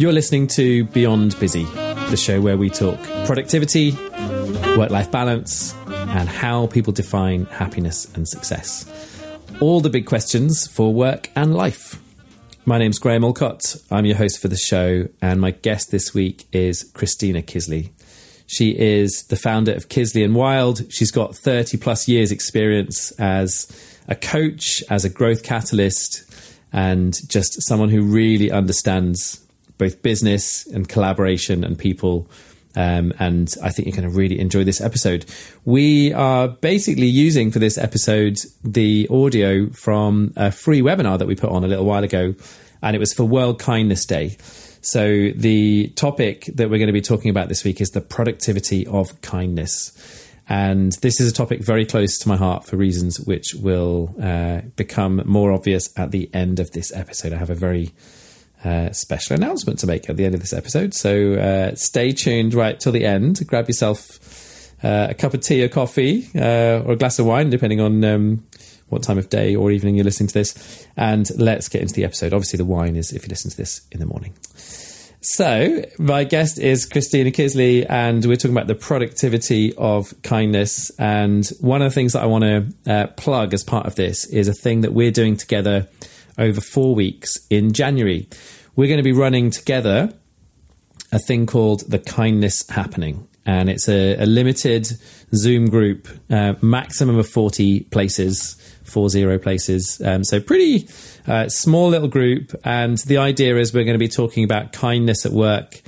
You're listening to Beyond Busy, the show where we talk productivity, work life balance, and how people define happiness and success. All the big questions for work and life. My name's Graham Allcott. I'm your host for the show, and my guest this week is Christina Kisley. She is the founder of Kisley and Wild. She's got 30 plus years experience as a coach, as a growth catalyst, and just someone who really understands both business and collaboration and people. Um, and I think you're going to really enjoy this episode. We are basically using for this episode the audio from a free webinar that we put on a little while ago, and it was for World Kindness Day. So, the topic that we're going to be talking about this week is the productivity of kindness. And this is a topic very close to my heart for reasons which will uh, become more obvious at the end of this episode. I have a very uh, special announcement to make at the end of this episode. So uh, stay tuned right till the end. Grab yourself uh, a cup of tea or coffee uh, or a glass of wine, depending on um, what time of day or evening you're listening to this. And let's get into the episode. Obviously, the wine is if you listen to this in the morning. So, my guest is Christina Kisley, and we're talking about the productivity of kindness. And one of the things that I want to uh, plug as part of this is a thing that we're doing together over four weeks in January. We're going to be running together a thing called the Kindness Happening. And it's a, a limited Zoom group, uh, maximum of 40 places, four zero places. Um, so, pretty uh, small little group. And the idea is we're going to be talking about kindness at work,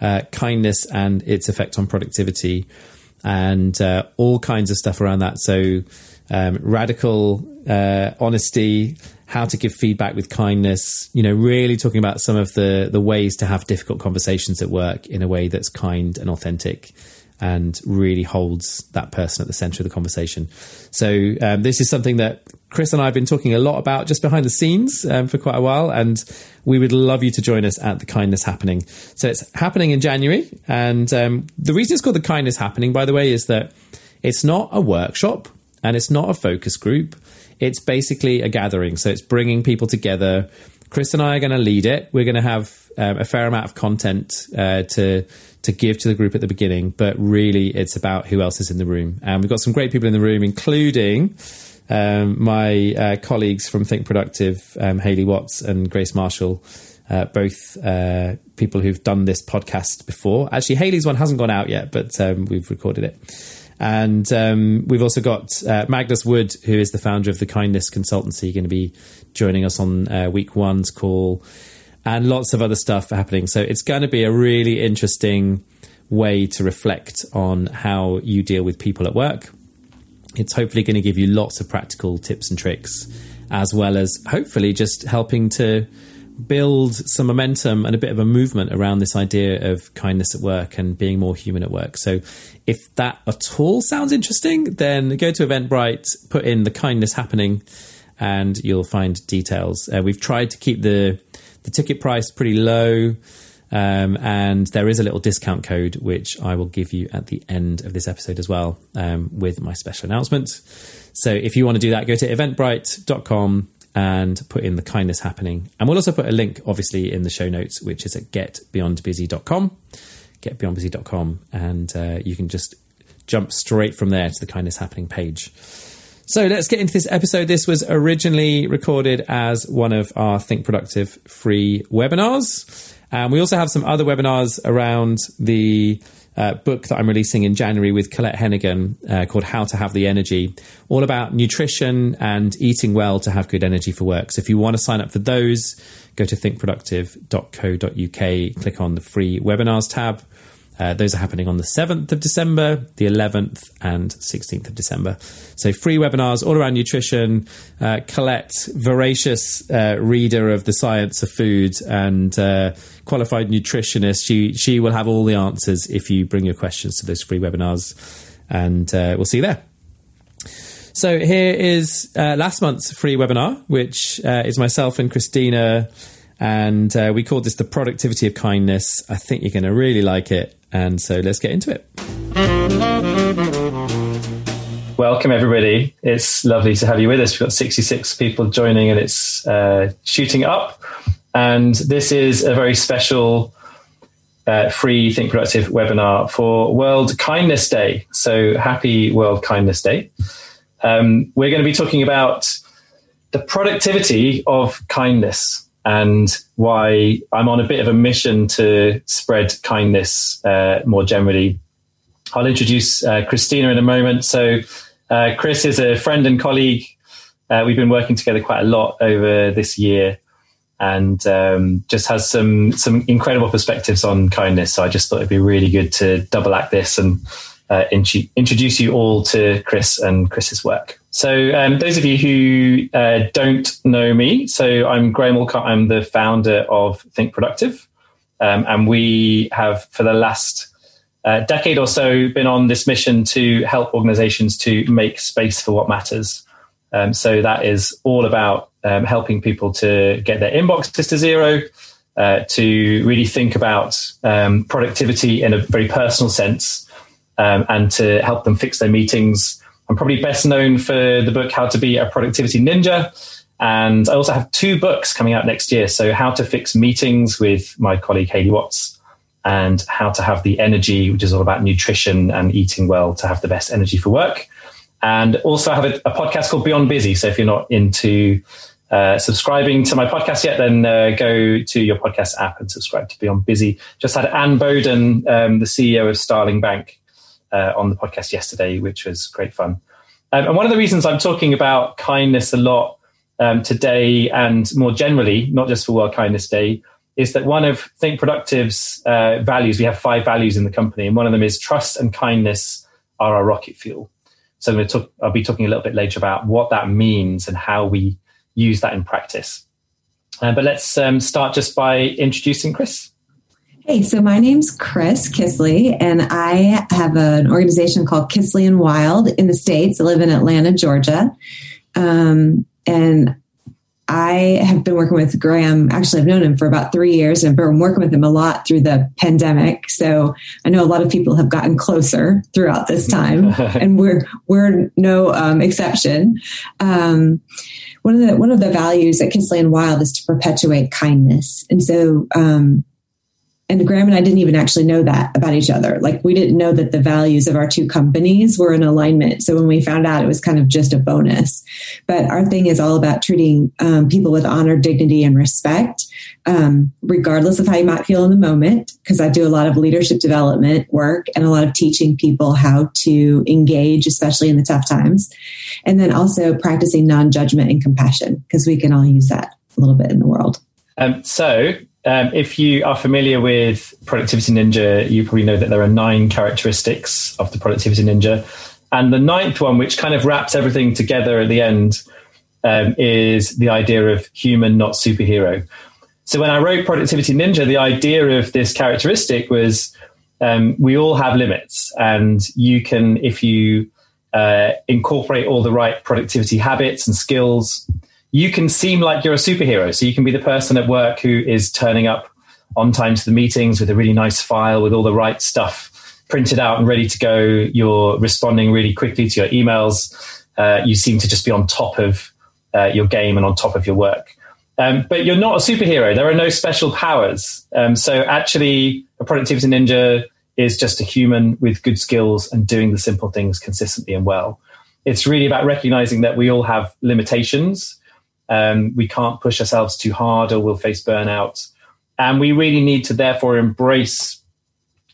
uh, kindness and its effect on productivity, and uh, all kinds of stuff around that. So, um, radical uh, honesty, how to give feedback with kindness, you know, really talking about some of the, the ways to have difficult conversations at work in a way that's kind and authentic and really holds that person at the center of the conversation. So, um, this is something that Chris and I have been talking a lot about just behind the scenes um, for quite a while, and we would love you to join us at the Kindness Happening. So, it's happening in January, and um, the reason it's called the Kindness Happening, by the way, is that it's not a workshop and it's not a focus group it's basically a gathering. So it's bringing people together. Chris and I are going to lead it. We're going to have um, a fair amount of content uh, to to give to the group at the beginning, but really it's about who else is in the room. And we've got some great people in the room, including um, my uh, colleagues from Think Productive, um, Hayley Watts and Grace Marshall. Uh, both uh, people who've done this podcast before. Actually, Hayley's one hasn't gone out yet, but um, we've recorded it. And um, we've also got uh, Magnus Wood, who is the founder of the Kindness Consultancy, going to be joining us on uh, week one's call, and lots of other stuff happening. So it's going to be a really interesting way to reflect on how you deal with people at work. It's hopefully going to give you lots of practical tips and tricks, as well as hopefully just helping to build some momentum and a bit of a movement around this idea of kindness at work and being more human at work. So, if that at all sounds interesting, then go to Eventbrite, put in the kindness happening, and you'll find details. Uh, we've tried to keep the the ticket price pretty low. Um, and there is a little discount code which I will give you at the end of this episode as well um, with my special announcement. So if you want to do that, go to eventbrite.com and put in the kindness happening. And we'll also put a link, obviously, in the show notes, which is at getbeyondbusy.com, getbeyondbusy.com, and uh, you can just jump straight from there to the kindness happening page. So let's get into this episode. This was originally recorded as one of our Think Productive free webinars. And we also have some other webinars around the uh, book that I'm releasing in January with Colette Hennigan uh, called How to Have the Energy, all about nutrition and eating well to have good energy for work. So if you want to sign up for those, go to thinkproductive.co.uk, click on the free webinars tab. Uh, those are happening on the 7th of December, the 11th, and 16th of December. So, free webinars all around nutrition. Uh, Colette, voracious uh, reader of the science of food and uh, qualified nutritionist, she, she will have all the answers if you bring your questions to those free webinars. And uh, we'll see you there. So, here is uh, last month's free webinar, which is myself and Christina and uh, we called this the productivity of kindness. I think you're going to really like it. And so let's get into it. Welcome, everybody. It's lovely to have you with us. We've got 66 people joining and it's uh, shooting up. and this is a very special uh, free Think Productive webinar for World Kindness Day. So happy World Kindness Day. Um, we're going to be talking about the productivity of kindness and why I'm on a bit of a mission to spread kindness uh, more generally. I'll introduce uh, Christina in a moment. So, uh, Chris is a friend and colleague. Uh, we've been working together quite a lot over this year and um, just has some some incredible perspectives on kindness. So I just thought it'd be really good to double act this and uh, in- introduce you all to Chris and Chris's work. So um, those of you who uh, don't know me, so I'm Graham Allcott. I'm the founder of Think Productive, um, and we have for the last uh, decade or so been on this mission to help organizations to make space for what matters. Um, so that is all about um, helping people to get their inboxes to zero, uh, to really think about um, productivity in a very personal sense, um, and to help them fix their meetings. I'm probably best known for the book How to Be a Productivity Ninja. And I also have two books coming out next year. So, How to Fix Meetings with my colleague Hayley Watts, and How to Have the Energy, which is all about nutrition and eating well to have the best energy for work. And also, I have a, a podcast called Beyond Busy. So if you're not into uh, subscribing to my podcast yet, then uh, go to your podcast app and subscribe to Beyond Busy. Just had Anne Boden, um, the CEO of Starling Bank, uh, on the podcast yesterday, which was great fun. Um, and one of the reasons I'm talking about kindness a lot um, today and more generally, not just for World Kindness Day, is that one of Think Productive's uh, values, we have five values in the company, and one of them is trust and kindness are our rocket fuel. So I'm going to talk, I'll be talking a little bit later about what that means and how we use that in practice. Uh, but let's um, start just by introducing Chris. Hey, so my name's Chris Kisley, and I have an organization called Kisley and Wild in the States. I live in Atlanta, Georgia. Um, and I have been working with Graham. Actually, I've known him for about three years and I've been working with him a lot through the pandemic. So I know a lot of people have gotten closer throughout this time, and we're we're no um, exception. Um, one of the one of the values at Kisley and Wild is to perpetuate kindness, and so um, and Graham and I didn't even actually know that about each other. Like we didn't know that the values of our two companies were in alignment. So when we found out, it was kind of just a bonus. But our thing is all about treating um, people with honor, dignity, and respect, um, regardless of how you might feel in the moment. Because I do a lot of leadership development work and a lot of teaching people how to engage, especially in the tough times, and then also practicing non-judgment and compassion because we can all use that a little bit in the world. Um, so um, if you are familiar with Productivity Ninja, you probably know that there are nine characteristics of the Productivity Ninja. And the ninth one, which kind of wraps everything together at the end, um, is the idea of human, not superhero. So when I wrote Productivity Ninja, the idea of this characteristic was um, we all have limits. And you can, if you uh, incorporate all the right productivity habits and skills, you can seem like you're a superhero. So you can be the person at work who is turning up on time to the meetings with a really nice file with all the right stuff printed out and ready to go. You're responding really quickly to your emails. Uh, you seem to just be on top of uh, your game and on top of your work. Um, but you're not a superhero. There are no special powers. Um, so actually, a productivity ninja is just a human with good skills and doing the simple things consistently and well. It's really about recognizing that we all have limitations um, we can't push ourselves too hard or we'll face burnout. And we really need to therefore embrace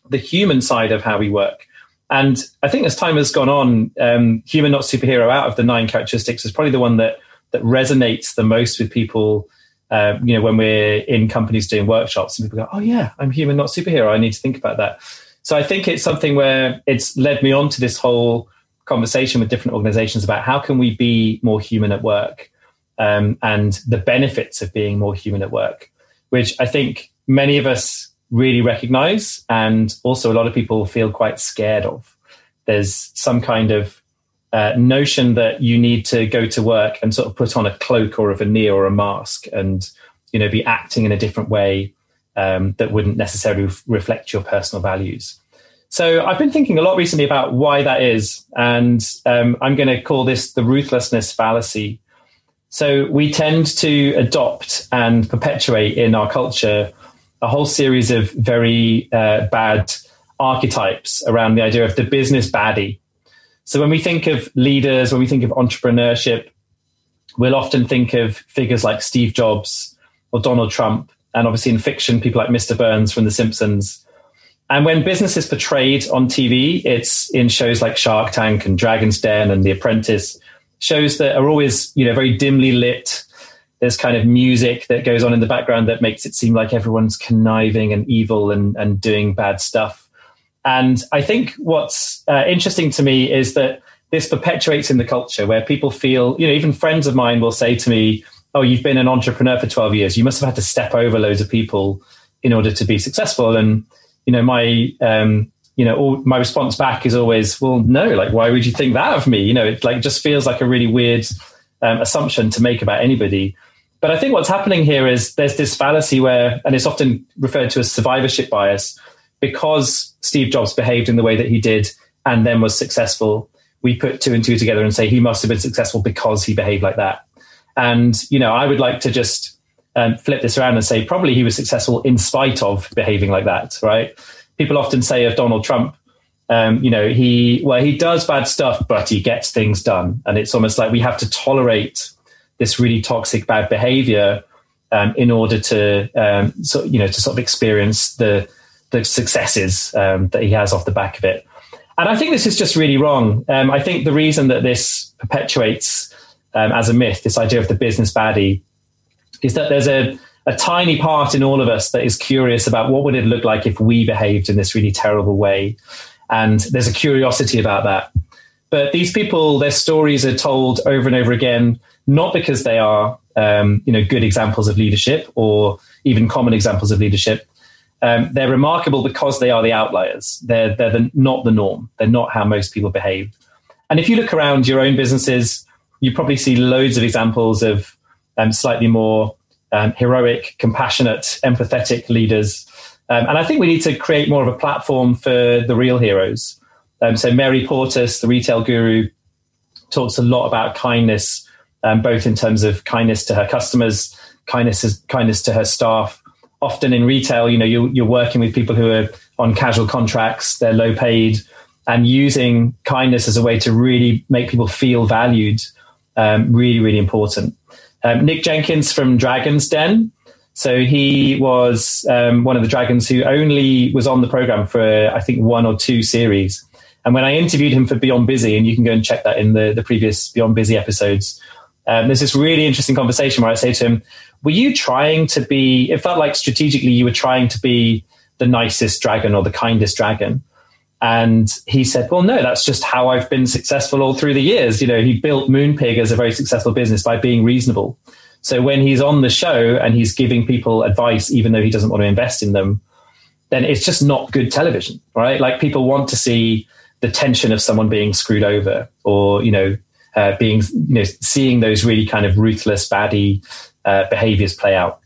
the human side of how we work. And I think as time has gone on, um, human not superhero out of the nine characteristics is probably the one that that resonates the most with people. Uh, you know, when we're in companies doing workshops and people go, "Oh yeah, I'm human, not superhero. I need to think about that." So I think it's something where it's led me on to this whole conversation with different organizations about how can we be more human at work um, and the benefits of being more human at work, which I think many of us really recognize, and also a lot of people feel quite scared of. There's some kind of uh, notion that you need to go to work and sort of put on a cloak or a veneer or a mask, and you know be acting in a different way um, that wouldn't necessarily f- reflect your personal values. So I've been thinking a lot recently about why that is, and um, I'm going to call this the ruthlessness fallacy So we tend to adopt and perpetuate in our culture a whole series of very uh, bad archetypes around the idea of the business baddie. So when we think of leaders, when we think of entrepreneurship, we'll often think of figures like Steve Jobs or Donald Trump, and obviously in fiction, people like Mr. Burns from The Simpsons. And when business is portrayed on TV, it's in shows like Shark Tank and Dragon's Den and The Apprentice, shows that are always, you know, very dimly lit. There's kind of music that goes on in the background that makes it seem like everyone's conniving and evil and, and doing bad stuff. And I think what's uh, interesting to me is that this perpetuates in the culture where people feel, you know, even friends of mine will say to me, Oh, you've been an entrepreneur for 12 years. You must have had to step over loads of people in order to be successful. And, you know, my, um, you know, all, my response back is always, well, no, like, why would you think that of me? You know, it like just feels like a really weird um, assumption to make about anybody. But I think what's happening here is there's this fallacy where, and it's often referred to as survivorship bias, because Steve Jobs behaved in the way that he did and then was successful we put two and two together and say he must have been successful because he behaved like that. And, you know, I would like to just um, flip this around and say probably he was successful in spite of behaving like that, right? People often say of Donald Trump, um, you know, he, well, he does bad stuff, but he gets things done. And it's almost like we have to tolerate this really toxic bad behavior um, in order to, um, so, you know, to sort of experience the, the successes um, that he has off the back of it. And I think this is just really wrong. Um, I think the reason that this perpetuates um, as a myth, this idea of the business baddie, is that there's a, a tiny part in all of us that is curious about what would it look like if we behaved in this really terrible way. And there's a curiosity about that. But these people, their stories are told over and over again, not because they are, um, you know, good examples of leadership or even common examples of leadership, um, they're remarkable because they are the outliers. They're, they're the, not the norm. They're not how most people behave. And if you look around your own businesses, you probably see loads of examples of um, slightly more um, heroic, compassionate, empathetic leaders. Um, and I think we need to create more of a platform for the real heroes. Um, so Mary Portas, the retail guru, talks a lot about kindness, um, both in terms of kindness to her customers, kindness, kindness to her staff, often in retail, you know, you're, you're working with people who are on casual contracts, they're low paid, and using kindness as a way to really make people feel valued, um, really, really important. Um, Nick Jenkins from Dragon's Den. So he was um, one of the dragons who only was on the program for, I think, one or two series. And when I interviewed him for Beyond Busy, and you can go and check that in the, the previous Beyond Busy episodes, um, there's this really interesting conversation where I say to him, were you trying to be, it felt like strategically you were trying to be the nicest dragon or the kindest dragon. And he said, well, no, that's just how I've been successful all through the years. You know, he built Moonpig as a very successful business by being reasonable. So when he's on the show and he's giving people advice, even though he doesn't want to invest in them, then it's just not good television, right? Like people want to see the tension of someone being screwed over or, you know, uh, being, you know, seeing those really kind of ruthless, baddie uh, behaviors play out.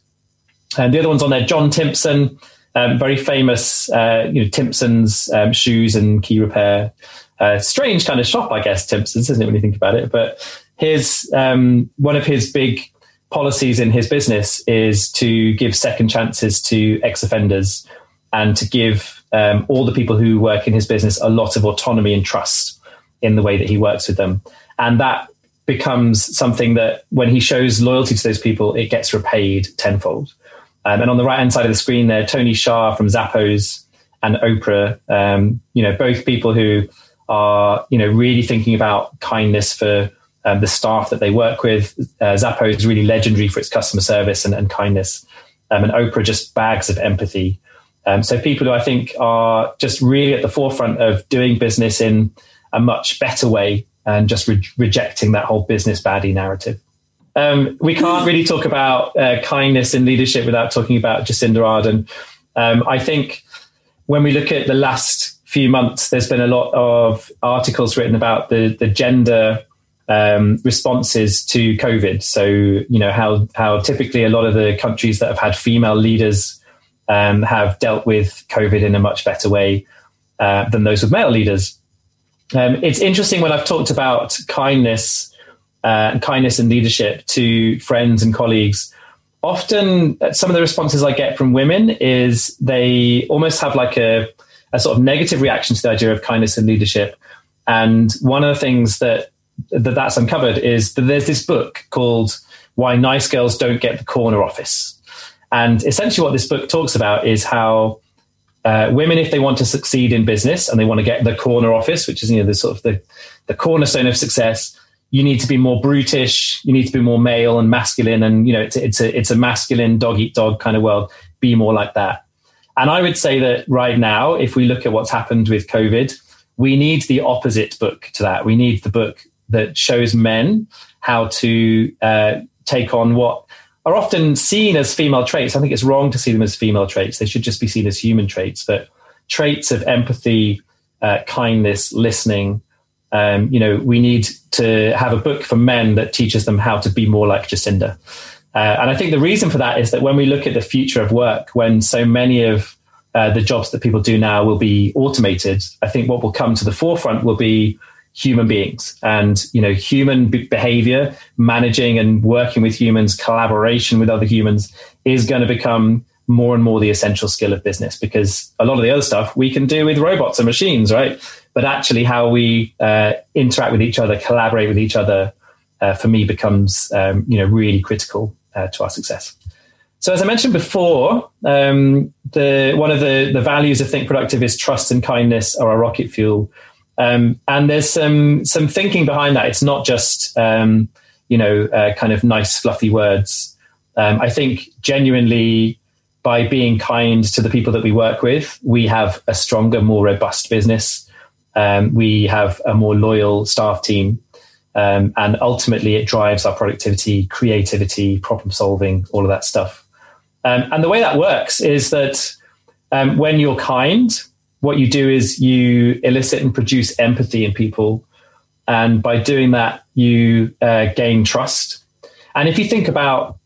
And the other one's on there, John Timpson, um, very famous, uh, you know, Timpson's um, shoes and key repair. Uh, strange kind of shop, I guess, Timpson's, isn't it, when you think about it? But his um, one of his big policies in his business is to give second chances to ex-offenders and to give um, all the people who work in his business a lot of autonomy and trust in the way that he works with them. And that becomes something that when he shows loyalty to those people, it gets repaid tenfold. Um, and on the right hand side of the screen there, Tony Hsieh from Zappos and Oprah, um, you know, both people who are, you know, really thinking about kindness for um, the staff that they work with. Uh, Zappos is really legendary for its customer service and, and kindness. Um, and Oprah just bags of empathy. Um, so people who I think are just really at the forefront of doing business in a much better way and just re- rejecting that whole business baddie narrative. Um, we can't really talk about uh, kindness and leadership without talking about Jacinda Ardern. Um, I think when we look at the last few months, there's been a lot of articles written about the the gender um, responses to COVID. So you know how how typically a lot of the countries that have had female leaders um, have dealt with COVID in a much better way uh, than those with male leaders. Um, it's interesting when I've talked about kindness uh, and kindness and leadership to friends and colleagues, often uh, some of the responses I get from women is they almost have like a, a sort of negative reaction to the idea of kindness and leadership. And one of the things that, that that's uncovered is that there's this book called Why Nice Girls Don't Get the Corner Office. And essentially what this book talks about is how uh, women, if they want to succeed in business and they want to get the corner office, which is you know the sort of the, the cornerstone of success, you need to be more brutish, you need to be more male and masculine, and you know it's it's a it's a masculine dog eat dog kind of world. Be more like that. And I would say that right now, if we look at what's happened with COVID, we need the opposite book to that. We need the book that shows men how to uh, take on what are often seen as female traits. I think it's wrong to see them as female traits. They should just be seen as human traits, but traits of empathy, uh, kindness, listening. Um, you know, we need to have a book for men that teaches them how to be more like Jacinda. Uh, and I think the reason for that is that when we look at the future of work, when so many of uh, the jobs that people do now will be automated, I think what will come to the forefront will be human beings and you know human behavior managing and working with humans collaboration with other humans is going to become more and more the essential skill of business because a lot of the other stuff we can do with robots and machines right but actually how we uh, interact with each other collaborate with each other uh, for me becomes um, you know really critical uh, to our success so as I mentioned before, um, the one of the, the values of Think Productive is trust and kindness are our rocket fuel. Um, and there's some some thinking behind that. It's not just um, you know uh, kind of nice fluffy words. Um, I think genuinely by being kind to the people that we work with, we have a stronger, more robust business. Um, we have a more loyal staff team, um, and ultimately it drives our productivity, creativity, problem solving, all of that stuff. Um, and the way that works is that when you're kind, what you do is you elicit and produce empathy in people. And by doing that, you uh, gain trust. And if you think about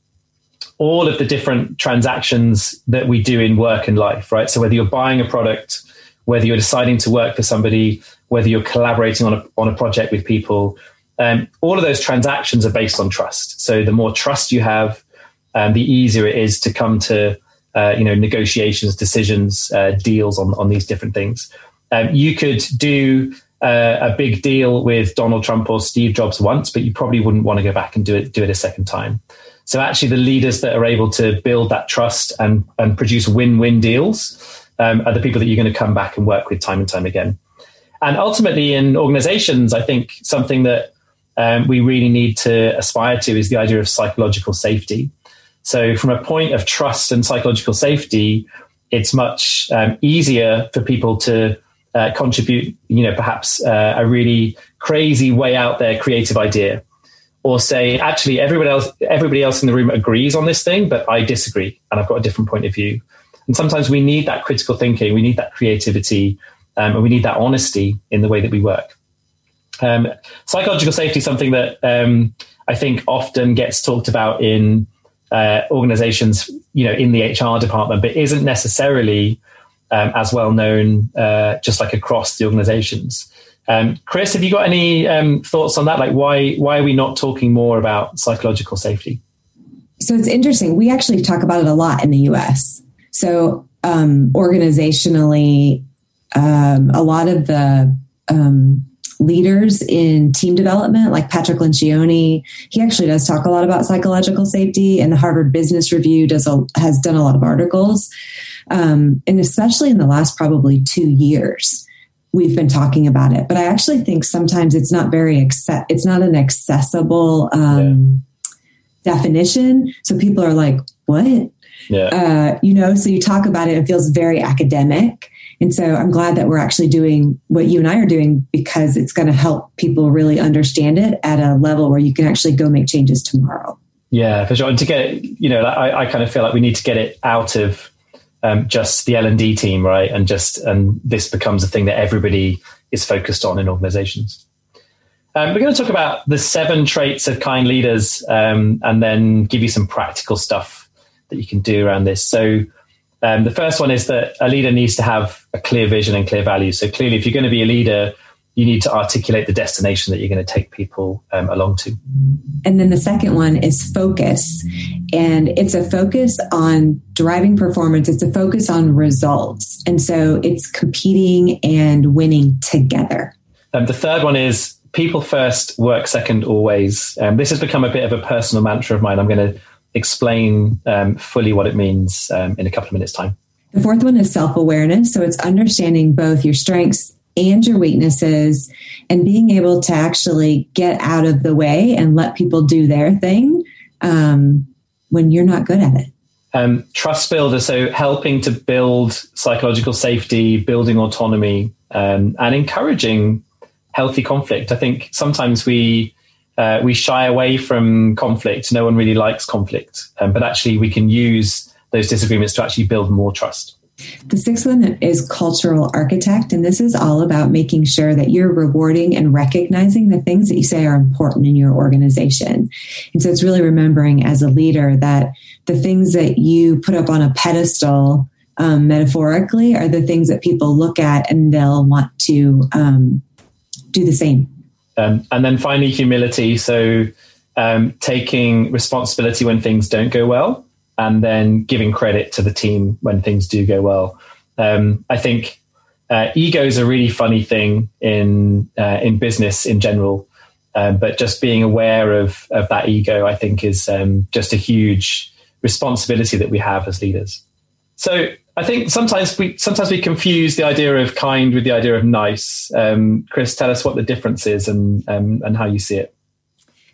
all of the different transactions that we do in work and life, right? So whether you're buying a product, whether you're deciding to work for somebody, whether you're collaborating on a, on a project with people, um, all of those transactions are based on trust. So the more trust you have, um, the easier it is to come to uh, you know negotiations, decisions, uh, deals on on these different things. Um, you could do uh, a big deal with Donald Trump or Steve Jobs once, but you probably wouldn't want to go back and do it do it a second time. So actually, the leaders that are able to build that trust and and produce win win deals um, are the people that you're going to come back and work with time and time again. And ultimately, in organizations, I think something that um, we really need to aspire to is the idea of psychological safety. So, from a point of trust and psychological safety, it's much um, easier for people to uh, contribute, you know, perhaps uh, a really crazy way out there creative idea, or say, actually, everybody else, everybody else in the room agrees on this thing, but I disagree, and I've got a different point of view. And sometimes we need that critical thinking, we need that creativity, um, and we need that honesty in the way that we work. Um, psychological safety is something that um, I think often gets talked about in uh, organizations, you know, in the HR department, but isn't necessarily um, as well known uh, just like across the organizations. Um, Chris, have you got any um, thoughts on that? Like, why why are we not talking more about psychological safety? So it's interesting. We actually talk about it a lot in the U.S. So um, organizationally, um, a lot of the um, leaders in team development, like Patrick Lencioni. He actually does talk a lot about psychological safety, and the Harvard Business Review does a, has done a lot of articles, um, and especially in the last probably two years, we've been talking about it. But I actually think sometimes it's not very accept. It's not an accessible um, yeah. definition, so people are like, "What?" Yeah. Uh, you know, so you talk about it, it feels very academic. And so I'm glad that we're actually doing what you and I are doing because it's going to help people really understand it at a level where you can actually go make changes tomorrow. Yeah, for sure. And to get it, you know, I, I kind of feel like we need to get it out of um, just the L and D team, right? And just and this becomes a thing that everybody is focused on in organizations. Um, we're going to talk about the seven traits of kind leaders, um, and then give you some practical stuff that you can do around this. So, um, the first one is that a leader needs to have a clear vision and clear values. So clearly, if you're going to be a leader, you need to articulate the destination that you're going to take people um, along to. And then the second one is focus. And it's a focus on driving performance, it's a focus on results. And so it's competing and winning together. Um, the third one is people first, work second, always. Um, this has become a bit of a personal mantra of mine. I'm going to explain um, fully what it means um, in a couple of minutes' time. The fourth one is self awareness. So it's understanding both your strengths and your weaknesses and being able to actually get out of the way and let people do their thing um, when you're not good at it. Um, trust builder, so helping to build psychological safety, building autonomy, um, and encouraging healthy conflict. I think sometimes we uh, we shy away from conflict. No one really likes conflict, um, but actually we can use those disagreements to actually build more trust. The sixth one is cultural architect, and this is all about making sure that you're rewarding and recognizing the things that you say are important in your organization. And so it's really remembering as a leader that the things that you put up on a pedestal um, metaphorically are the things that people look at and they'll want to um, do the same. Um, and then finally, humility. So um, taking responsibility when things don't go well and then giving credit to the team when things do go well. Um, I think uh, ego is a really funny thing in uh, in business in general, um, but just being aware of of that ego, I think, is um, just a huge responsibility that we have as leaders. So I think sometimes we sometimes we confuse the idea of kind with the idea of nice. Um, Chris, tell us what the difference is and um, and how you see it.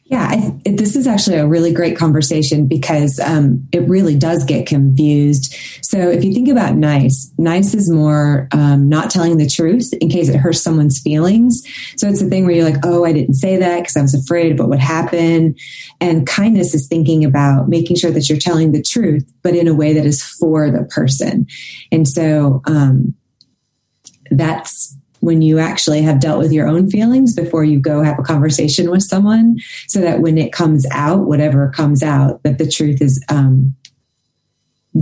Yeah, I, this is actually a really great conversation because um, it really does get confused. So if you think about nice, nice is more um, not telling the truth in case it hurts someone's feelings. So it's a thing where you're like, oh, I didn't say that because I was afraid of what would happen. And kindness is thinking about making sure that you're telling the truth, but in a way that is for the person. And so um, that's when you actually have dealt with your own feelings before you go have a conversation with someone so that when it comes out whatever comes out that the truth is um,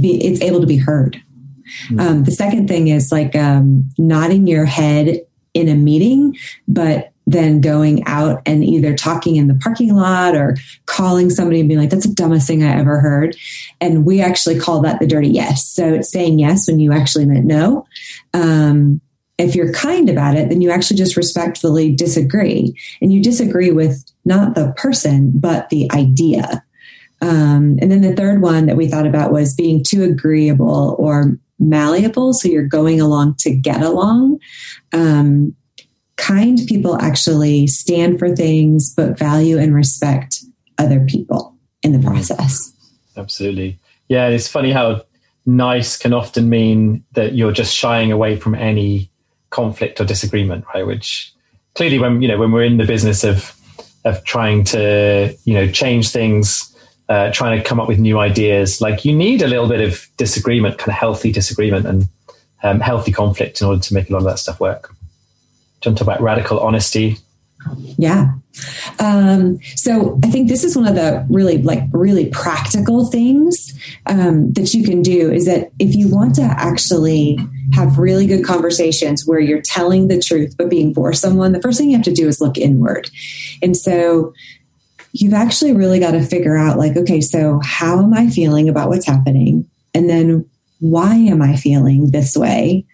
be, it's able to be heard mm-hmm. um, the second thing is like um, nodding your head in a meeting but then going out and either talking in the parking lot or calling somebody and being like, that's the dumbest thing I ever heard. And we actually call that the dirty yes. So it's saying yes when you actually meant no. Um, if you're kind about it, then you actually just respectfully disagree. And you disagree with not the person, but the idea. Um, and then the third one that we thought about was being too agreeable or malleable. So you're going along to get along. Um, kind people actually stand for things, but value and respect other people in the process. Absolutely. Yeah, it's funny how nice can often mean that you're just shying away from any conflict or disagreement, right? Which clearly, when you know, when we're in the business of of trying to you know change things, uh, trying to come up with new ideas, like you need a little bit of disagreement, kind of healthy disagreement and um, healthy conflict in order to make a lot of that stuff work. Talk about radical honesty? Yeah. Um, so I think this is one of the really like really practical things um, that you can do is that if you want to actually have really good conversations where you're telling the truth but being for someone, the first thing you have to do is look inward. And so you've actually really got to figure out like, okay, so how am I feeling about what's happening? And then why am I feeling this way?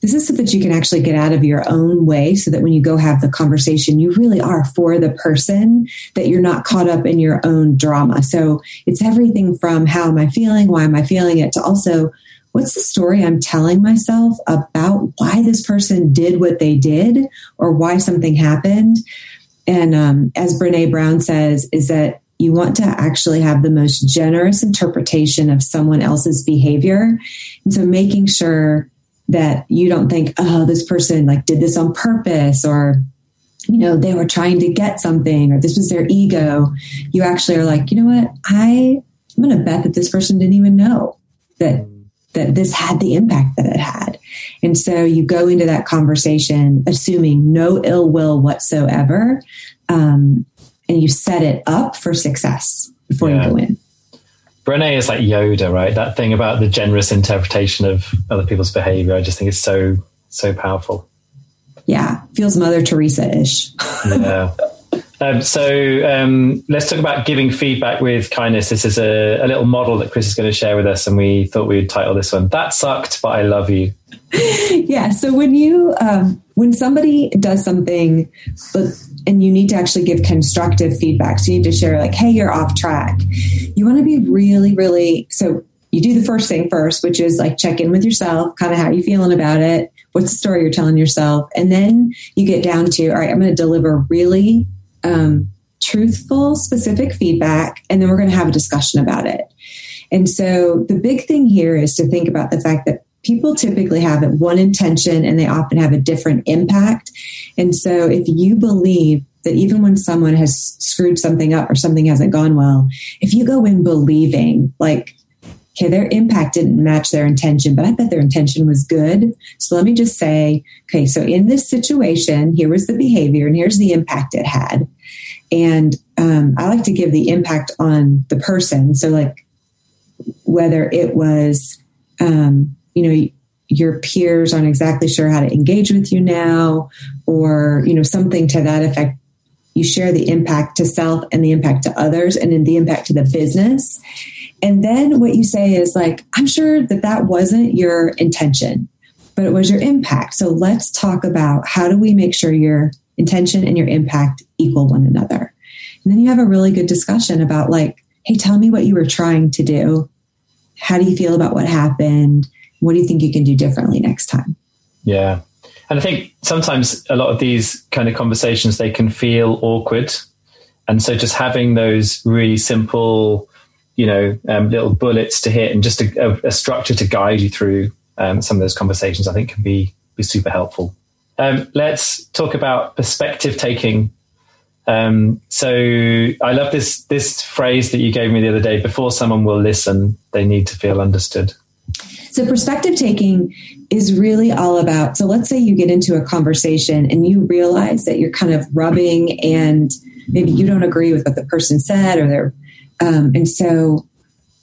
This is so that you can actually get out of your own way so that when you go have the conversation, you really are for the person, that you're not caught up in your own drama. So it's everything from how am I feeling? Why am I feeling it? To also, what's the story I'm telling myself about why this person did what they did or why something happened? And um, as Brene Brown says, is that you want to actually have the most generous interpretation of someone else's behavior. And so making sure that you don't think, oh, this person like did this on purpose or you know, they were trying to get something or this was their ego. You actually are like, you know what? I I'm going to bet that this person didn't even know that that this had the impact that it had. And so you go into that conversation assuming no ill will whatsoever, um, and you set it up for success before yeah. you go in. Brene is like Yoda, right? That thing about the generous interpretation of other people's behavior. I just think it's so so powerful. yeah, feels Mother Teresa ish. yeah. Um, so um, let's talk about giving feedback with kindness. This is a, a, little model that Chris is going to share with us, and we thought we'd title this one "That Sucked, but I Love You." yeah. So when you um, when somebody does something, but and you need to actually give constructive feedback, so you need to share like, "Hey, you're off track." You want to be really, really so. You do the first thing first, which is like check in with yourself, kind of how you feeling about it. What's the story you're telling yourself? And then you get down to, all right, I'm going to deliver really um, truthful, specific feedback, and then we're going to have a discussion about it. And so the big thing here is to think about the fact that people typically have one intention and they often have a different impact. And so if you believe that even when someone has screwed something up or something hasn't gone well, if you go in believing like, okay, their impact didn't match their intention, but I bet their intention was good. So let me just say, okay, so in this situation, here was the behavior and here's the impact it had. And um, I like to give the impact on the person. So, like, whether it was, um, you know, your peers aren't exactly sure how to engage with you now, or, you know, something to that effect. You share the impact to self and the impact to others and then the impact to the business. And then what you say is like, I'm sure that that wasn't your intention, but it was your impact. So let's talk about how do we make sure your intention and your impact equal one another. And then you have a really good discussion about like, hey, tell me what you were trying to do. How do you feel about what happened? What do you think you can do differently next time? Yeah. And I think sometimes a lot of these kind of conversations they can feel awkward. And so just having those really simple, you know, um, little bullets to hit and just a, a, structure to guide you through um, some of those conversations, I think can be be super helpful. Um, let's talk about perspective taking. Um, so I love this this phrase that you gave me the other day. Before someone will listen, they need to feel understood. So perspective taking is really all about. So let's say you get into a conversation and you realize that you're kind of rubbing and maybe you don't agree with what the person said or they're um, and so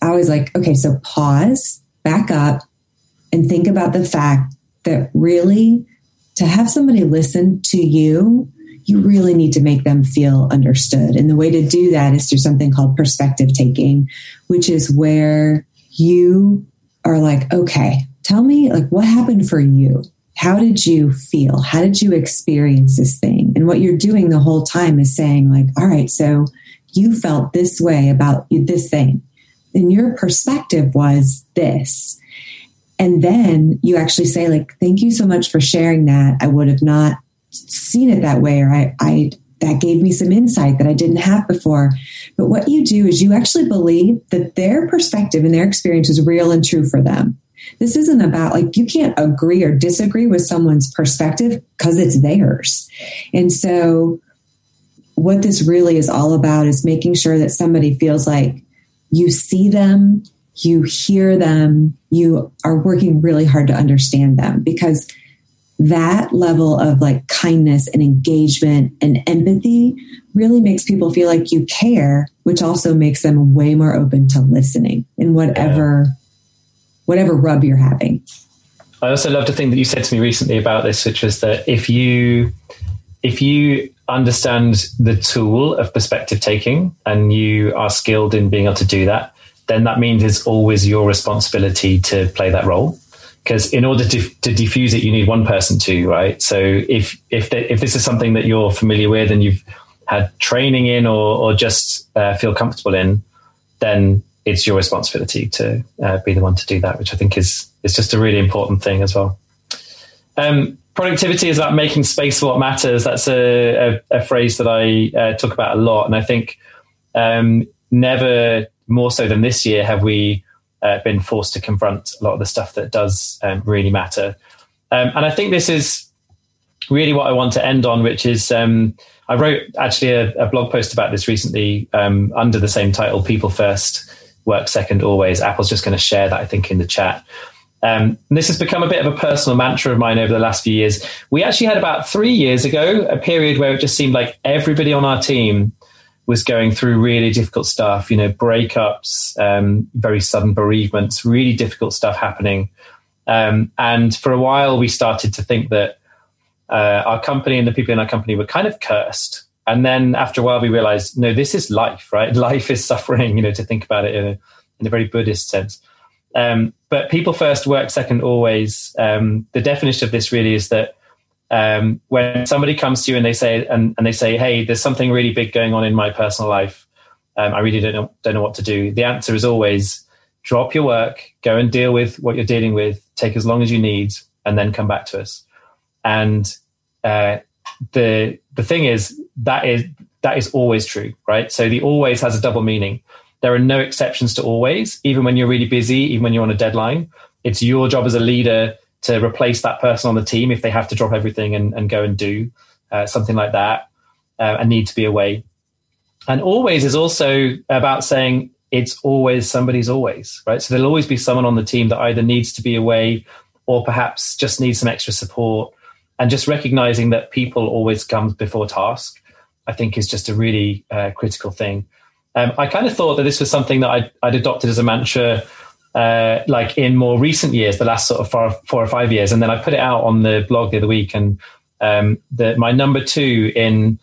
I was like, okay, so pause, back up, and think about the fact that really to have somebody listen to you, you really need to make them feel understood. And the way to do that is through something called perspective taking, which is where you are like, okay, tell me like what happened for you? How did you feel? How did you experience this thing? And what you're doing the whole time is saying like, all right, so you felt this way about this thing. And your perspective was this. And then you actually say, like, thank you so much for sharing that. I would have not seen it that way, or I, I that gave me some insight that I didn't have before. But what you do is you actually believe that their perspective and their experience is real and true for them. This isn't about like you can't agree or disagree with someone's perspective because it's theirs. And so, what this really is all about is making sure that somebody feels like you see them, you hear them, you are working really hard to understand them because that level of like kindness and engagement and empathy really makes people feel like you care, which also makes them way more open to listening in whatever yeah. whatever rub you're having. I also love the thing that you said to me recently about this, which was that if you if you understand the tool of perspective taking and you are skilled in being able to do that, then that means it's always your responsibility to play that role. Because in order to, to diffuse it, you need one person to, right? So if if the, if this is something that you're familiar with and you've had training in or or just uh, feel comfortable in, then it's your responsibility to uh, be the one to do that, which I think is is just a really important thing as well. Um, productivity is about making space for what matters. That's a, a, a phrase that I uh, talk about a lot, and I think um, never more so than this year have we uh, been forced to confront a lot of the stuff that does um, really matter. Um, and I think this is really what I want to end on, which is um, I wrote actually a, a, blog post about this recently um, under the same title, People First, Work Second Always. Apple's just going to share that, I think, in the chat. Um, this has become a bit of a personal mantra of mine over the last few years. We actually had about three years ago a period where it just seemed like everybody on our team was going through really difficult stuff, you know, breakups, um, very sudden bereavements, really difficult stuff happening. Um, and for a while, we started to think that uh, our company and the people in our company were kind of cursed. And then after a while, we realized, no, this is life, right? Life is suffering, you know, to think about it in a, in a very Buddhist sense. Um, but people first, work second, always. Um, the definition of this really is that um, when somebody comes to you and they say and, and, they say, "Hey, there's something really big going on in my personal life. Um, I really don't know, don't know what to do." The answer is always drop your work, go and deal with what you're dealing with, take as long as you need, and then come back to us. And uh, the the thing is that is that is always true, right? So the always has a double meaning. There are no exceptions to always, even when you're really busy, even when you're on a deadline. It's your job as a leader to replace that person on the team if they have to drop everything and, and go and do uh, something like that uh, and need to be away. And always is also about saying it's always somebody's always, right? So there'll always be someone on the team that either needs to be away or perhaps just needs some extra support. And just recognizing that people always comes before task, I think is just a really uh, critical thing. Um, I kind of thought that this was something that I'd, I'd adopted as a mantra, uh, like in more recent years, the last sort of four, four, or five years, and then I put it out on the blog the other week. And um, the, my number two in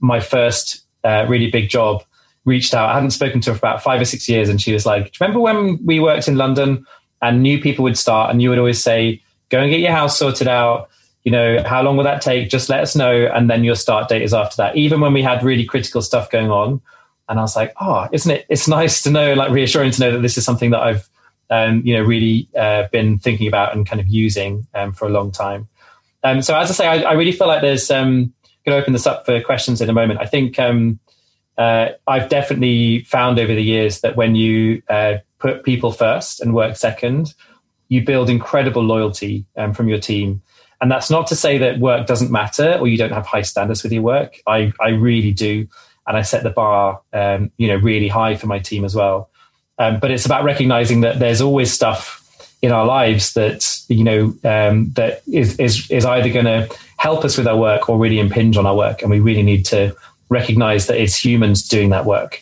my first uh, really big job reached out. I hadn't spoken to her for about five or six years, and she was like, Do you "Remember when we worked in London and new people would start, and you would always say, go and get your house sorted out." you know, how long will that take? Just let us know. And then your start date is after that. Even when we had really critical stuff going on, and I was like, oh, isn't it? It's nice to know, like reassuring to know that this is something that I've, um, you know, really uh, been thinking about and kind of using um, for a long time. Um, so as I say, I, I really feel like there's um, going to open this up for questions in a moment. I think um, uh, I've definitely found over the years that when you uh, put people first and work second, you build incredible loyalty um, from your team. And that's not to say that work doesn't matter or you don't have high standards with your work. I, I really do and I set the bar, um, you know, really high for my team as well. Um, but it's about recognizing that there's always stuff in our lives that you know um, that is is is either going to help us with our work or really impinge on our work, and we really need to recognize that it's humans doing that work.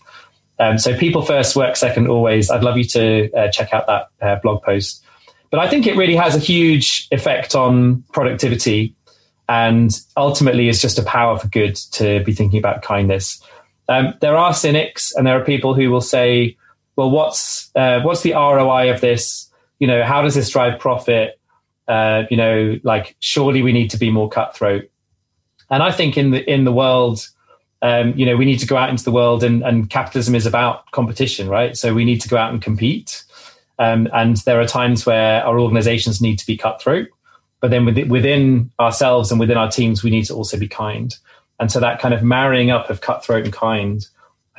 Um, so people first, work second, always. I'd love you to uh, check out that uh, blog post. But I think it really has a huge effect on productivity and ultimately is just a power for good to be thinking about kindness. Um, there are cynics, and there are people who will say, "Well, what's uh, what's the ROI of this? You know, how does this drive profit? Uh, you know, like surely we need to be more cutthroat." And I think in the in the world, um, you know, we need to go out into the world, and, and capitalism is about competition, right? So we need to go out and compete. Um, and there are times where our organizations need to be cutthroat, but then within ourselves and within our teams, we need to also be kind. And so that kind of marrying up of cutthroat and kind,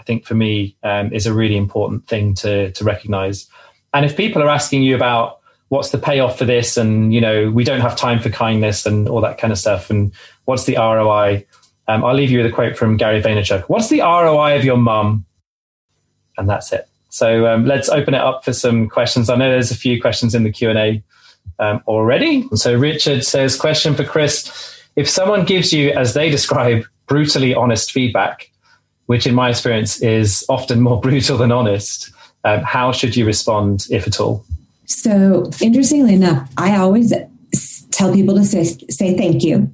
think for me, um, is a really important thing to, to recognize. And if people are asking you about what's the payoff for this, and you know, we don't have time for kindness and all that kind of stuff, and what's the ROI, um, I'll leave you with a quote from Gary Vaynerchuk. What's the ROI of your mum? And that's it. So um, let's open it up for some questions. I know there's a few questions in the Q and A um, already. So Richard says, question for Chris if someone gives you, as they describe, brutally honest feedback, which in my experience is often more brutal than honest, um, how should you respond, if at all? So, interestingly enough, I always tell people to say, say thank you,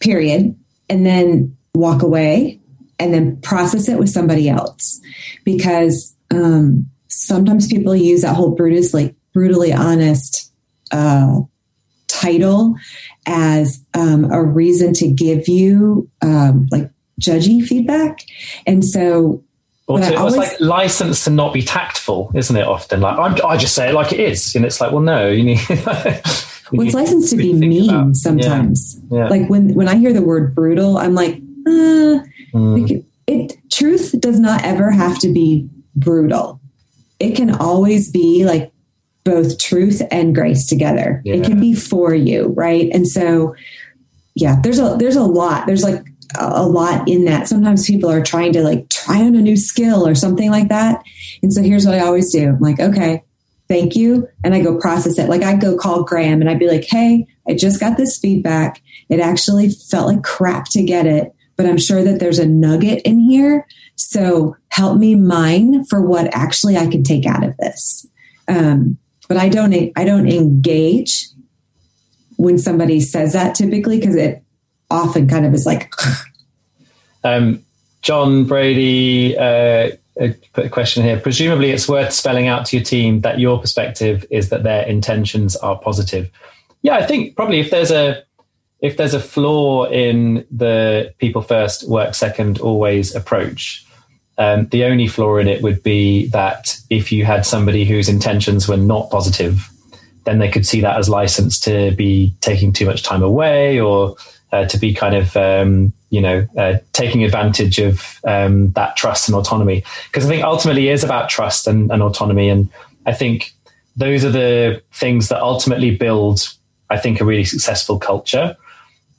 period, and then walk away and then process it with somebody else. Because um, sometimes people use that whole brutally, brutally honest uh, title as um, a reason to give you um, like judgy feedback. And so well, it's, always, like license to not be tactful, isn't it? Often, like I'm, i just say it like it is, and it's like, well, no, you need. you well, it's licensed to be mean about. sometimes. Yeah. Yeah. Like when when I hear the word brutal, I'm like, uh, mm. it. Truth does not ever have to be brutal. It can always be like both truth and grace together. Yeah. It can be for you, right? And so, yeah, there's a there's a lot. There's like a lot in that. Sometimes people are trying to like try on a new skill or something like that. And so here's what I always do. I'm like, okay, thank you. And I go process it. Like I go call Graham and I'd be like, hey, I just got this feedback. It actually felt like crap to get it, but I'm sure that there's a nugget in here. So help me mine for what actually I can take out of this. Um, but I don't I don't engage when somebody says that typically because it often kind of is like. um, John Brady uh, put a question here. Presumably, it's worth spelling out to your team that your perspective is that their intentions are positive. Yeah, I think probably if there's a if there's a flaw in the people first, work second, always approach, um, the only flaw in it would be that if you had somebody whose intentions were not positive, then they could see that as license to be taking too much time away or uh, to be kind of um, you know uh, taking advantage of um, that trust and autonomy. Because I think ultimately it is about trust and, and, autonomy. And I think those are the things that ultimately build I think a really successful culture.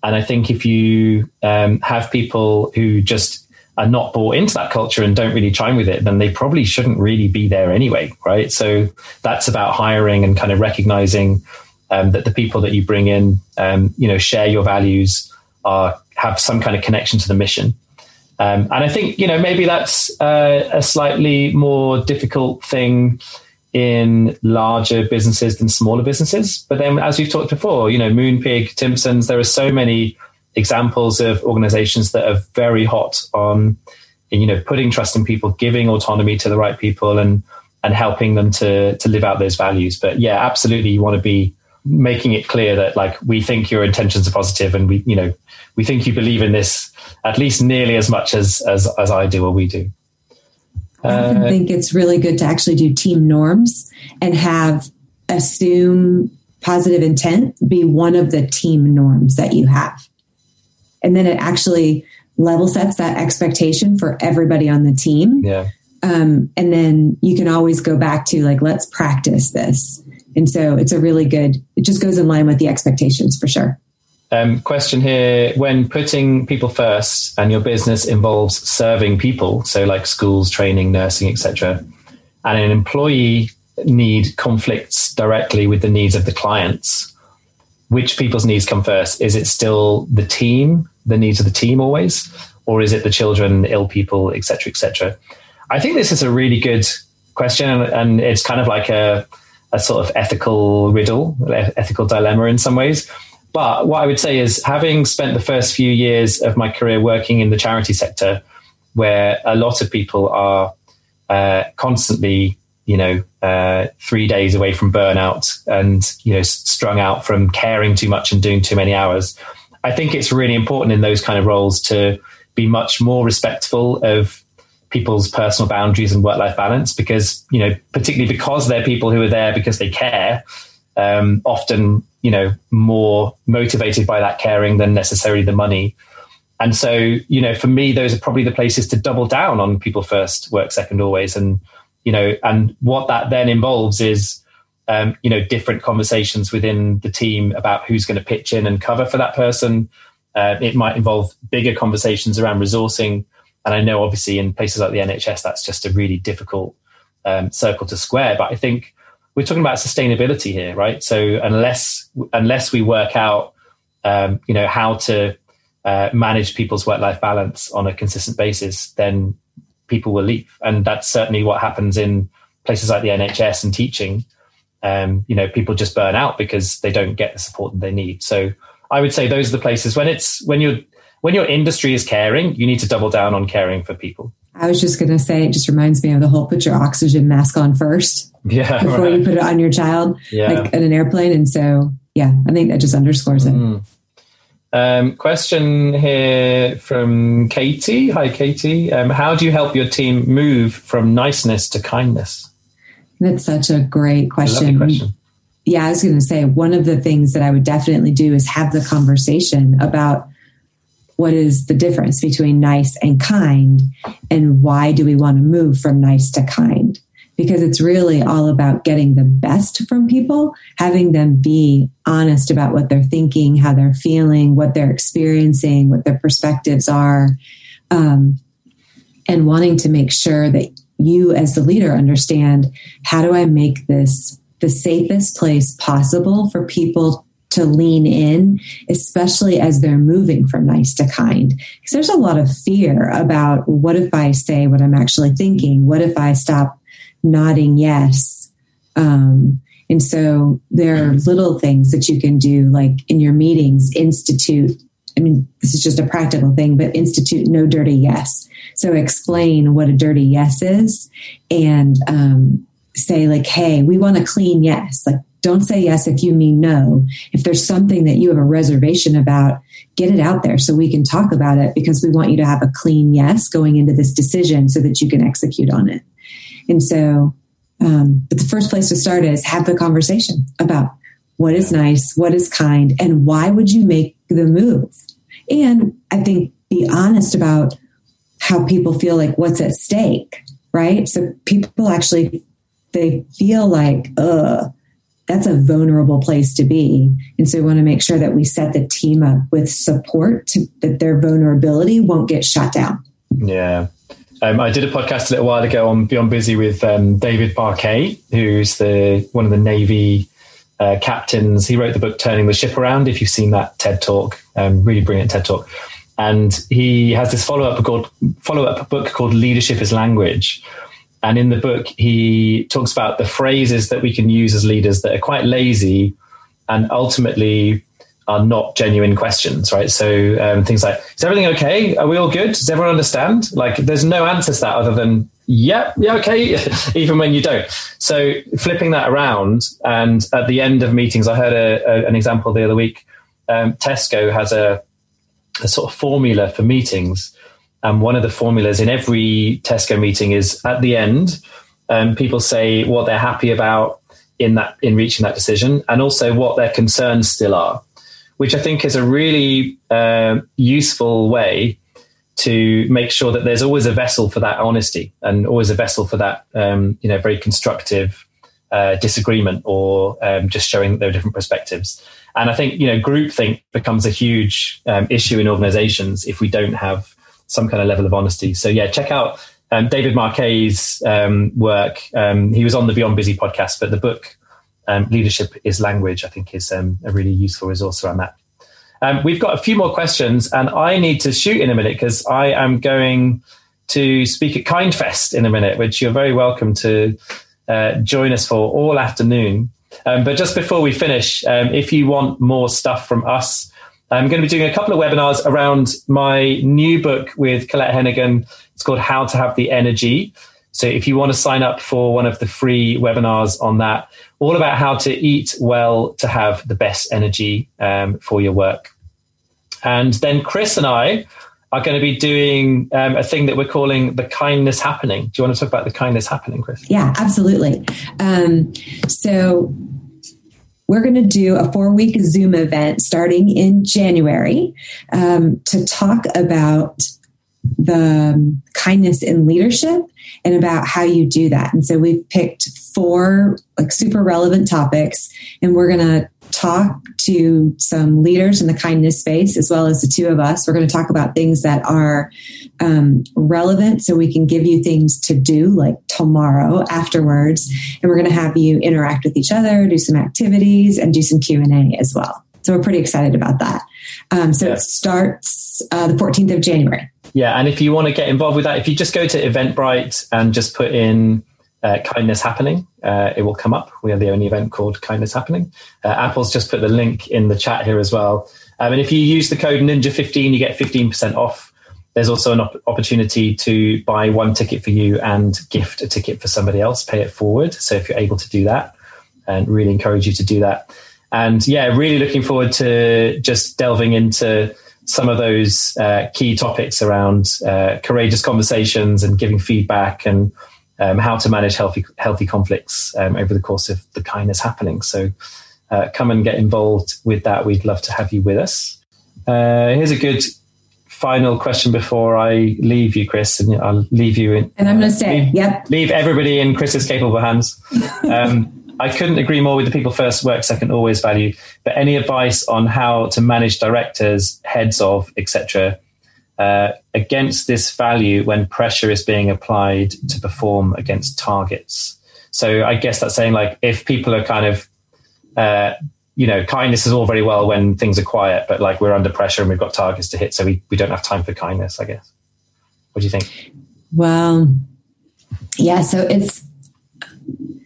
And I think if you um, have people who just are not bought into that culture and don't really chime with it, then they probably shouldn't really be there anyway, right? So that's about hiring and kind of recognizing um, that the people that you bring in, um, you know, share your values, are have some kind of connection to the mission. Um, and I think you know maybe that's uh, a slightly more difficult thing in larger businesses than smaller businesses. But then, as we've talked before, you know, Moonpig, Timpsons, there are so many examples of organizations that are very hot on, you know, putting trust in people, giving autonomy to the right people, and and helping them to to live out those values. But yeah, absolutely, you want to be making it clear that like we think your intentions are positive and we you know we think you believe in this at least nearly as much as as, as i do or we do. I often uh, think it's really good to actually do team norms and have assume positive intent be one of the team norms that you have. And then it actually level sets that expectation for everybody on the team. Yeah. Um, and then you can always go back to like let's practice this. And so it's a really good, it just goes in line with the expectations for sure. Um, question here when putting people first and your business involves serving people so like schools training nursing etc and an employee need conflicts directly with the needs of the clients which people's needs come first is it still the team the needs of the team always or is it the children ill people etc etc i think this is a really good question and, and it's kind of like a a sort of ethical riddle, ethical dilemma in some ways. But what I would say is, having spent the first few years of my career working in the charity sector, where a lot of people are uh, constantly, you know, uh, three days away from burnout and, you know, strung out from caring too much and doing too many hours, I think it's really important in those kind of roles to be much more respectful of people's personal boundaries and work life balance because, you know, particularly because they're people who are there because they care, um, often, you know, more motivated by that caring than necessarily the money. And so, you know, for me, those are probably the places to double down on people first, work second always. And, you know, and what that then involves is, um, you know, different conversations within the team about who's going to pitch in and cover for that person. Uh, it might involve bigger conversations around resourcing and I know obviously in places like the NHS, that's just a really difficult um, circle to square. But I think we're talking about sustainability here, right? So unless unless we work out, um, you know, how to uh, manage people's work life balance on a consistent basis, then people will leave, and that's certainly what happens in places like the NHS and teaching. Um, you know, people just burn out because they don't get the support that they need. So I would say those are the places when it's when you're when your industry is caring, you need to double down on caring for people. I was just going to say, it just reminds me of the whole put your oxygen mask on first. Yeah. Before right. you put it on your child, yeah. like in an airplane. And so, yeah, I think that just underscores it. Mm. Um, question here from Katie. Hi, Katie. Um, how do you help your team move from niceness to kindness? That's such a great question. question. Yeah, I was going to say one of the things that I would definitely do is have the conversation about what is the difference between nice and kind and why do we want to move from nice to kind? Because it's really all about getting the best from people having them be honest about what they're thinking how they're feeling what they're experiencing what their perspectives are um, and wanting to make sure that you as the leader understand how do i make this the safest place possible for people to lean in, especially as they're moving from nice to kind. Because there's a lot of fear about what if I say what I'm actually thinking? What if I stop nodding yes? Um, and so there are little things that you can do, like in your meetings, institute I mean, this is just a practical thing, but institute no dirty yes. So explain what a dirty yes is and um, say, like, hey, we want a clean yes. Like, don't say yes if you mean no. If there's something that you have a reservation about, get it out there so we can talk about it because we want you to have a clean yes going into this decision so that you can execute on it. And so, um, but the first place to start is have the conversation about what is nice, what is kind, and why would you make the move? And I think be honest about how people feel like what's at stake, right? So people actually they feel like, uh, that's a vulnerable place to be. And so we want to make sure that we set the team up with support to, that their vulnerability won't get shut down. Yeah. Um, I did a podcast a little while ago on Beyond Busy with um, David Marquet, who's the one of the Navy uh, captains. He wrote the book Turning the Ship Around. If you've seen that TED talk, um, really brilliant TED talk. And he has this follow up called follow up book called Leadership is Language, and in the book, he talks about the phrases that we can use as leaders that are quite lazy and ultimately are not genuine questions, right? So um, things like, is everything okay? Are we all good? Does everyone understand? Like, there's no answer to that other than, yeah, yeah, okay, even when you don't. So flipping that around, and at the end of meetings, I heard a, a, an example the other week. Um, Tesco has a, a sort of formula for meetings and one of the formulas in every Tesco meeting is at the end, um, people say what they're happy about in that in reaching that decision, and also what their concerns still are, which I think is a really uh, useful way to make sure that there's always a vessel for that honesty and always a vessel for that um, you know very constructive uh, disagreement or um, just showing that there are different perspectives. And I think you know groupthink becomes a huge um, issue in organizations if we don't have some kind of level of honesty. So yeah, check out um, David Marquet's um, work. Um, he was on the Beyond Busy podcast, but the book um, Leadership is Language, I think, is um, a really useful resource around that. Um, we've got a few more questions, and I need to shoot in a minute because I am going to speak at Kindfest in a minute, which you're very welcome to uh, join us for all afternoon. but just before we finish, if you want more stuff from us, I'm going to be doing a couple of webinars around my new book with Colette Heneghan. It's called How to Have the Energy. So if you want to sign up for one of the free webinars on that, all about how to eat well to have the best energy um, for your work. And then Chris and I are going to be doing um, a thing that we're calling the kindness happening. Do you want to talk about the kindness happening, Chris? Yeah, absolutely. Um, so we're going to do a four week Zoom event starting in January um, to talk about the um, kindness in leadership and about how you do that. And so we've picked four like super relevant topics and we're going to talk to some leaders in the kindness space as well as the two of us. We're going to talk about things that are um, relevant so we can give you things to do like tomorrow afterwards. And we're going to have you interact with each other, do some activities and do some Q&A as well. So we're pretty excited about that. Um, so yeah. it starts uh, the 14th of January. Yeah, and if you want to get involved with that, if you just go to Eventbrite and just put in uh, Kindness Happening, uh, it will come up. We are the only event called Kindness Happening. Uh, Apple's just put the link in the chat here as well. Um, and if you use the code Ninja15, you get 15% off. There's also an op- opportunity to buy one ticket for you and gift a ticket for somebody else, pay it forward. So if you're able to do that, and really encourage you to do that. And yeah, really looking forward to just delving into some of those uh, key topics around uh, courageous conversations and giving feedback and um, how to manage healthy healthy conflicts um, over the course of the kindness happening. So uh, come and get involved with that. We'd love to have you with us. Uh, here's a good final question before I leave you, Chris, and I'll leave you in. And I'm going to say, Leave, yep. Leave everybody in Chris's capable hands. Um, I couldn't agree more with the people first, work second, always value. But any advice on how to manage directors, heads of, etc., uh, against this value when pressure is being applied to perform against targets? So I guess that's saying like if people are kind of, uh, you know, kindness is all very well when things are quiet, but like we're under pressure and we've got targets to hit, so we, we don't have time for kindness. I guess. What do you think? Well, yeah. So it's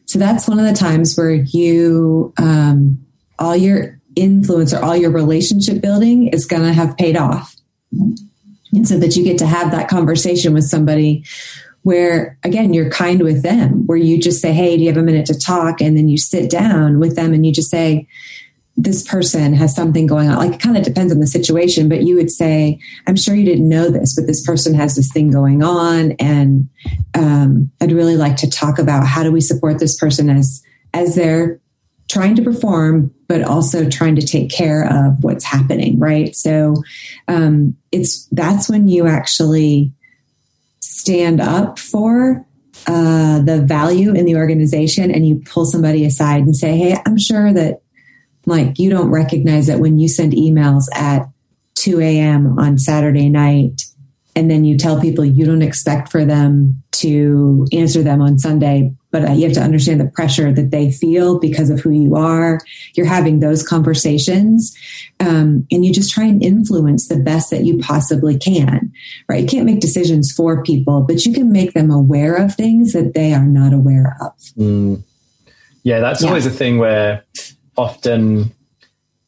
so that's one of the times where you, um, all your influence or all your relationship building is going to have paid off. And so that you get to have that conversation with somebody where again you're kind with them where you just say hey do you have a minute to talk and then you sit down with them and you just say this person has something going on. Like it kind of depends on the situation, but you would say, I'm sure you didn't know this, but this person has this thing going on. And um, I'd really like to talk about how do we support this person as, as they're trying to perform, but also trying to take care of what's happening. Right. So um, it's, that's when you actually stand up for uh, the value in the organization and you pull somebody aside and say, Hey, I'm sure that like you don't recognize that when you send emails at 2 a.m. on Saturday night, and then you tell people you don't expect for them to answer them on Sunday, but uh, you have to understand the pressure that they feel because of who you are. You're having those conversations, um, and you just try and influence the best that you possibly can. Right? You can't make decisions for people, but you can make them aware of things that they are not aware of. Mm. Yeah, that's yeah. always a thing where often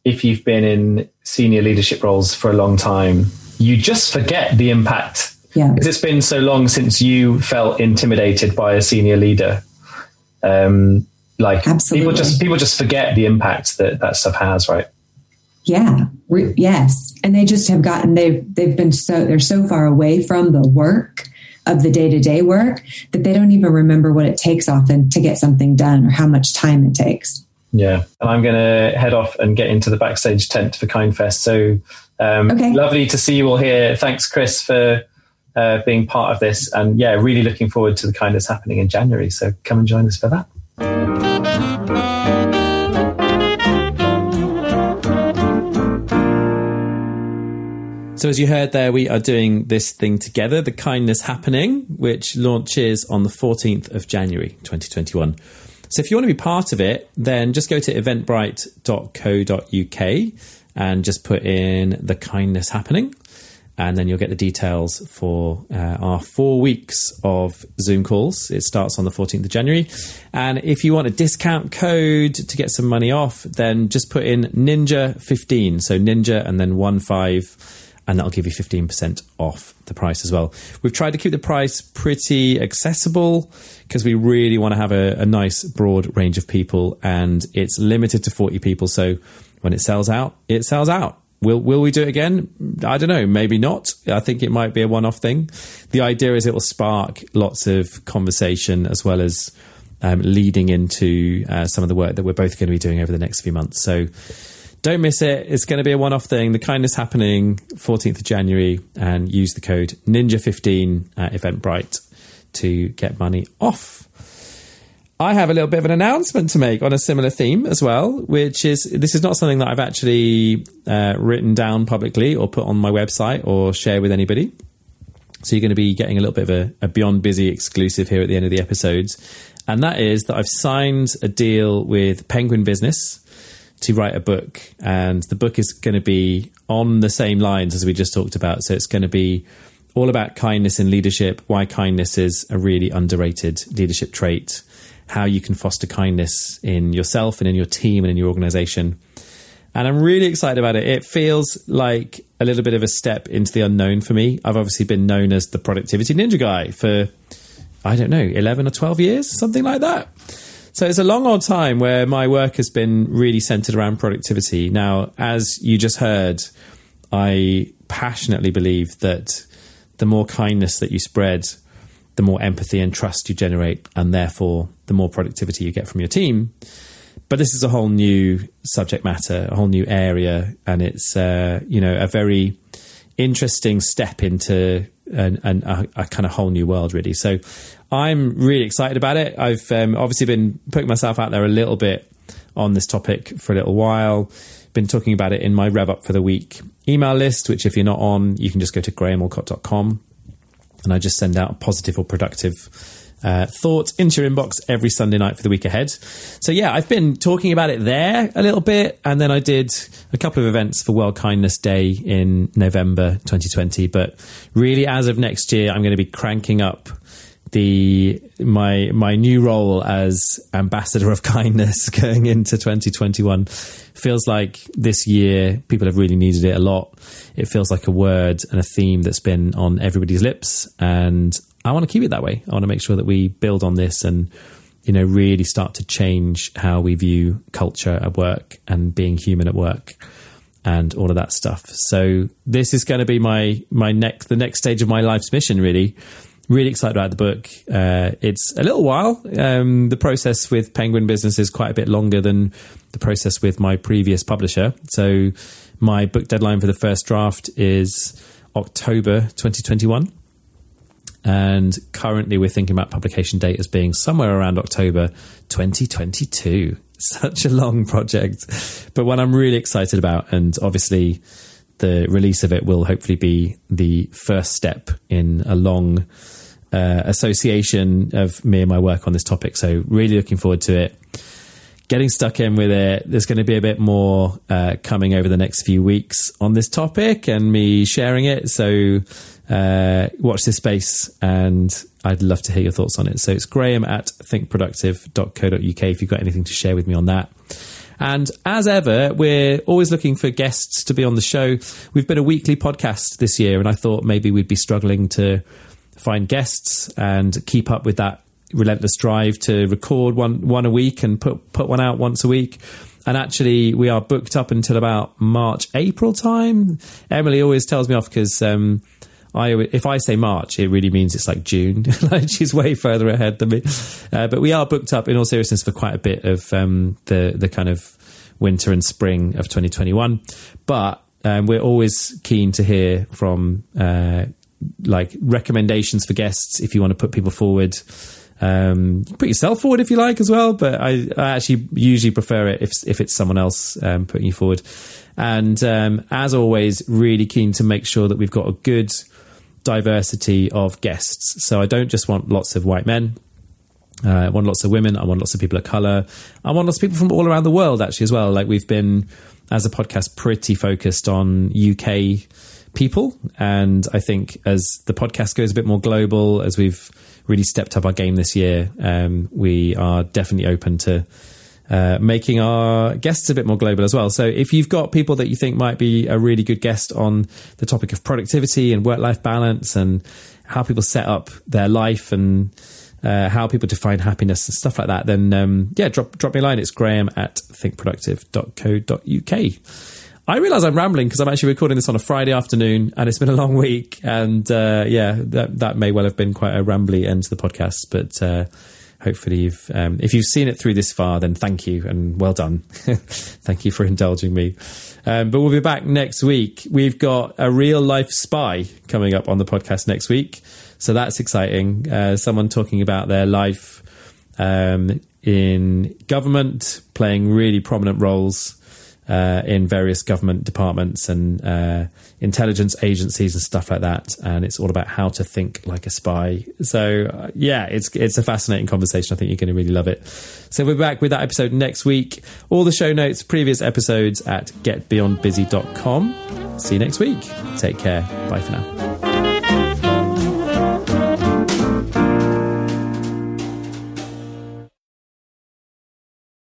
if you've been in senior leadership roles for a long time, you just forget the impact. Yeah. Because it's been so long since you felt intimidated by a senior leader. Um, like Absolutely. people just people just forget the impact that that stuff has, right? Yeah. Re- yes. And they just have gotten they've they've been so they're so far away from the work of the day-to-day work that they don't even remember what it takes often to get something done or how much time it takes. Yeah, and I'm going to head off and get into the backstage tent for Kindfest. So um, okay. lovely to see you all here. Thanks, Chris, for uh, being part of this. And yeah, really looking forward to the kind that's happening in January. So come and join us for that. So, as you heard there, we are doing this thing together, the Kindness Happening, which launches on the 14th of January 2021. So if you want to be part of it, then just go to eventbrite.co.uk and just put in the kindness happening. And then you'll get the details for uh, our four weeks of Zoom calls. It starts on the 14th of January. And if you want a discount code to get some money off, then just put in Ninja15. So Ninja and then one five and that'll give you 15% off the price as well. We've tried to keep the price pretty accessible because we really want to have a, a, nice broad range of people and it's limited to 40 people. So when it sells out, it sells out. Will will we do it again? I don't know. Maybe not. I think it might be a one off thing. The idea is it will spark lots of conversation as well as um, leading into uh, some of the work that we're both going to be doing over the next few months. So don't miss it. It's going to be a one off thing. The kindness happening 14th of January and use the code Ninja15 at Eventbrite to get money off. I have a little bit of an announcement to make on a similar theme as well, which is this is not something that I've actually uh, written down publicly or put on my website or share with anybody. So you're going to be getting a little bit of a, a Beyond Busy exclusive here at the end of the episodes. And that is that I've signed a deal with Penguin Business to write a book, and the book is going to be on the same lines as we just talked about. So it's going to be all about kindness and leadership, why kindness is a really underrated leadership trait, how you can foster kindness in yourself and in your team and in your organization. And I'm really excited about it. It feels like a little bit of a step into the unknown for me. I've obviously been known as the productivity ninja guy for, I don't know, 11 or 12 years, something like that. So it's a long old time where my work has been really centered around productivity. Now, as you just heard, I passionately believe that the more kindness that you spread, the more empathy and trust you generate, and therefore the more productivity you get from your team. But this is a whole new subject matter, a whole new area, and it's uh, you know a very interesting step into an, an, a, a, kind of whole new world, really. So I'm really excited about it. I've um, obviously been putting myself out there a little bit on this topic for a little while. Been talking about it in my Rev Up for the Week email list, which if you're not on, you can just go to grahamallcott.com and I just send out positive or productive uh, thought into your inbox every Sunday night for the week ahead. So yeah, I've been talking about it there a little bit, and then I did a couple of events for World Kindness Day in November 2020. But really, as of next year, I'm going to be cranking up the my my new role as ambassador of kindness going into 2021 feels like this year people have really needed it a lot. It feels like a word and a theme that's been on everybody's lips, and I want to keep it that way. I want to make sure that we build on this and you know really start to change how we view culture at work and being human at work and all of that stuff. So this is going to be my my next the next stage of my life's mission really really excited about the book. Uh, it's a little while. Um, the process with Penguin Business is quite a bit longer than the process with my previous publisher. So my book deadline for the first draft is October 2021. And currently we're thinking about publication date as being somewhere around October 2022. Such a long project, but one I'm really excited about. And obviously, the release of it will hopefully be the first step in a long uh, association of me and my work on this topic. So really looking forward to it. Getting stuck in with it. There's going to be a bit more uh, coming over the next few weeks on this topic and me sharing it. So uh, watch this space and I'd love to hear your thoughts on it. So it's graham at thinkproductive.co.uk if you've got anything to share with me on that. And as ever, we're always looking for guests to be on the show. We've been a weekly podcast this year, and I thought maybe we'd be struggling to find guests and keep up with that relentless drive to record one one a week and put put one out once a week. And actually, we are booked up until about March, April time. Emily always tells me off because um, I, if I say March, it really means it's like June. like she's way further ahead than me. Uh, but we are booked up, in all seriousness, for quite a bit of um, the the kind of winter and spring of 2021. But um, we're always keen to hear from uh, like recommendations for guests if you want to put people forward. Um, put yourself forward if you like as well, but I, I actually usually prefer it if if it's someone else um, putting you forward. And um, as always, really keen to make sure that we've got a good diversity of guests. So I don't just want lots of white men. Uh, I want lots of women. I want lots of people of color. I want lots of people from all around the world actually as well. Like we've been as a podcast pretty focused on UK people. And I think as the podcast goes a bit more global, as we've really stepped up our game this year, um, we are definitely open to uh, making our guests a bit more global as well. So if you've got people that you think might be a really good guest on the topic of productivity and work life balance and how people set up their life and uh, how people define happiness and stuff like that, then um, yeah, drop drop me a line. It's graham at thinkproductive.co.uk. I realize I'm rambling because I'm actually recording this on a Friday afternoon and it's been a long week. And uh, yeah, that, that may well have been quite a rambly end to the podcast, but uh, hopefully you've, um, if you've seen it through this far, then thank you and well done. thank you for indulging me. Um, but we'll be back next week. We've got a real life spy coming up on the podcast next week. So that's exciting. Uh, someone talking about their life um, in government, playing really prominent roles uh, in various government departments and uh, intelligence agencies and stuff like that. And it's all about how to think like a spy. So uh, yeah, it's it's a fascinating conversation. I think you're going to really love it. So we're back with that episode next week. All the show notes, previous episodes at getbeyondbusy.com. See you next week. Take care. Bye for now.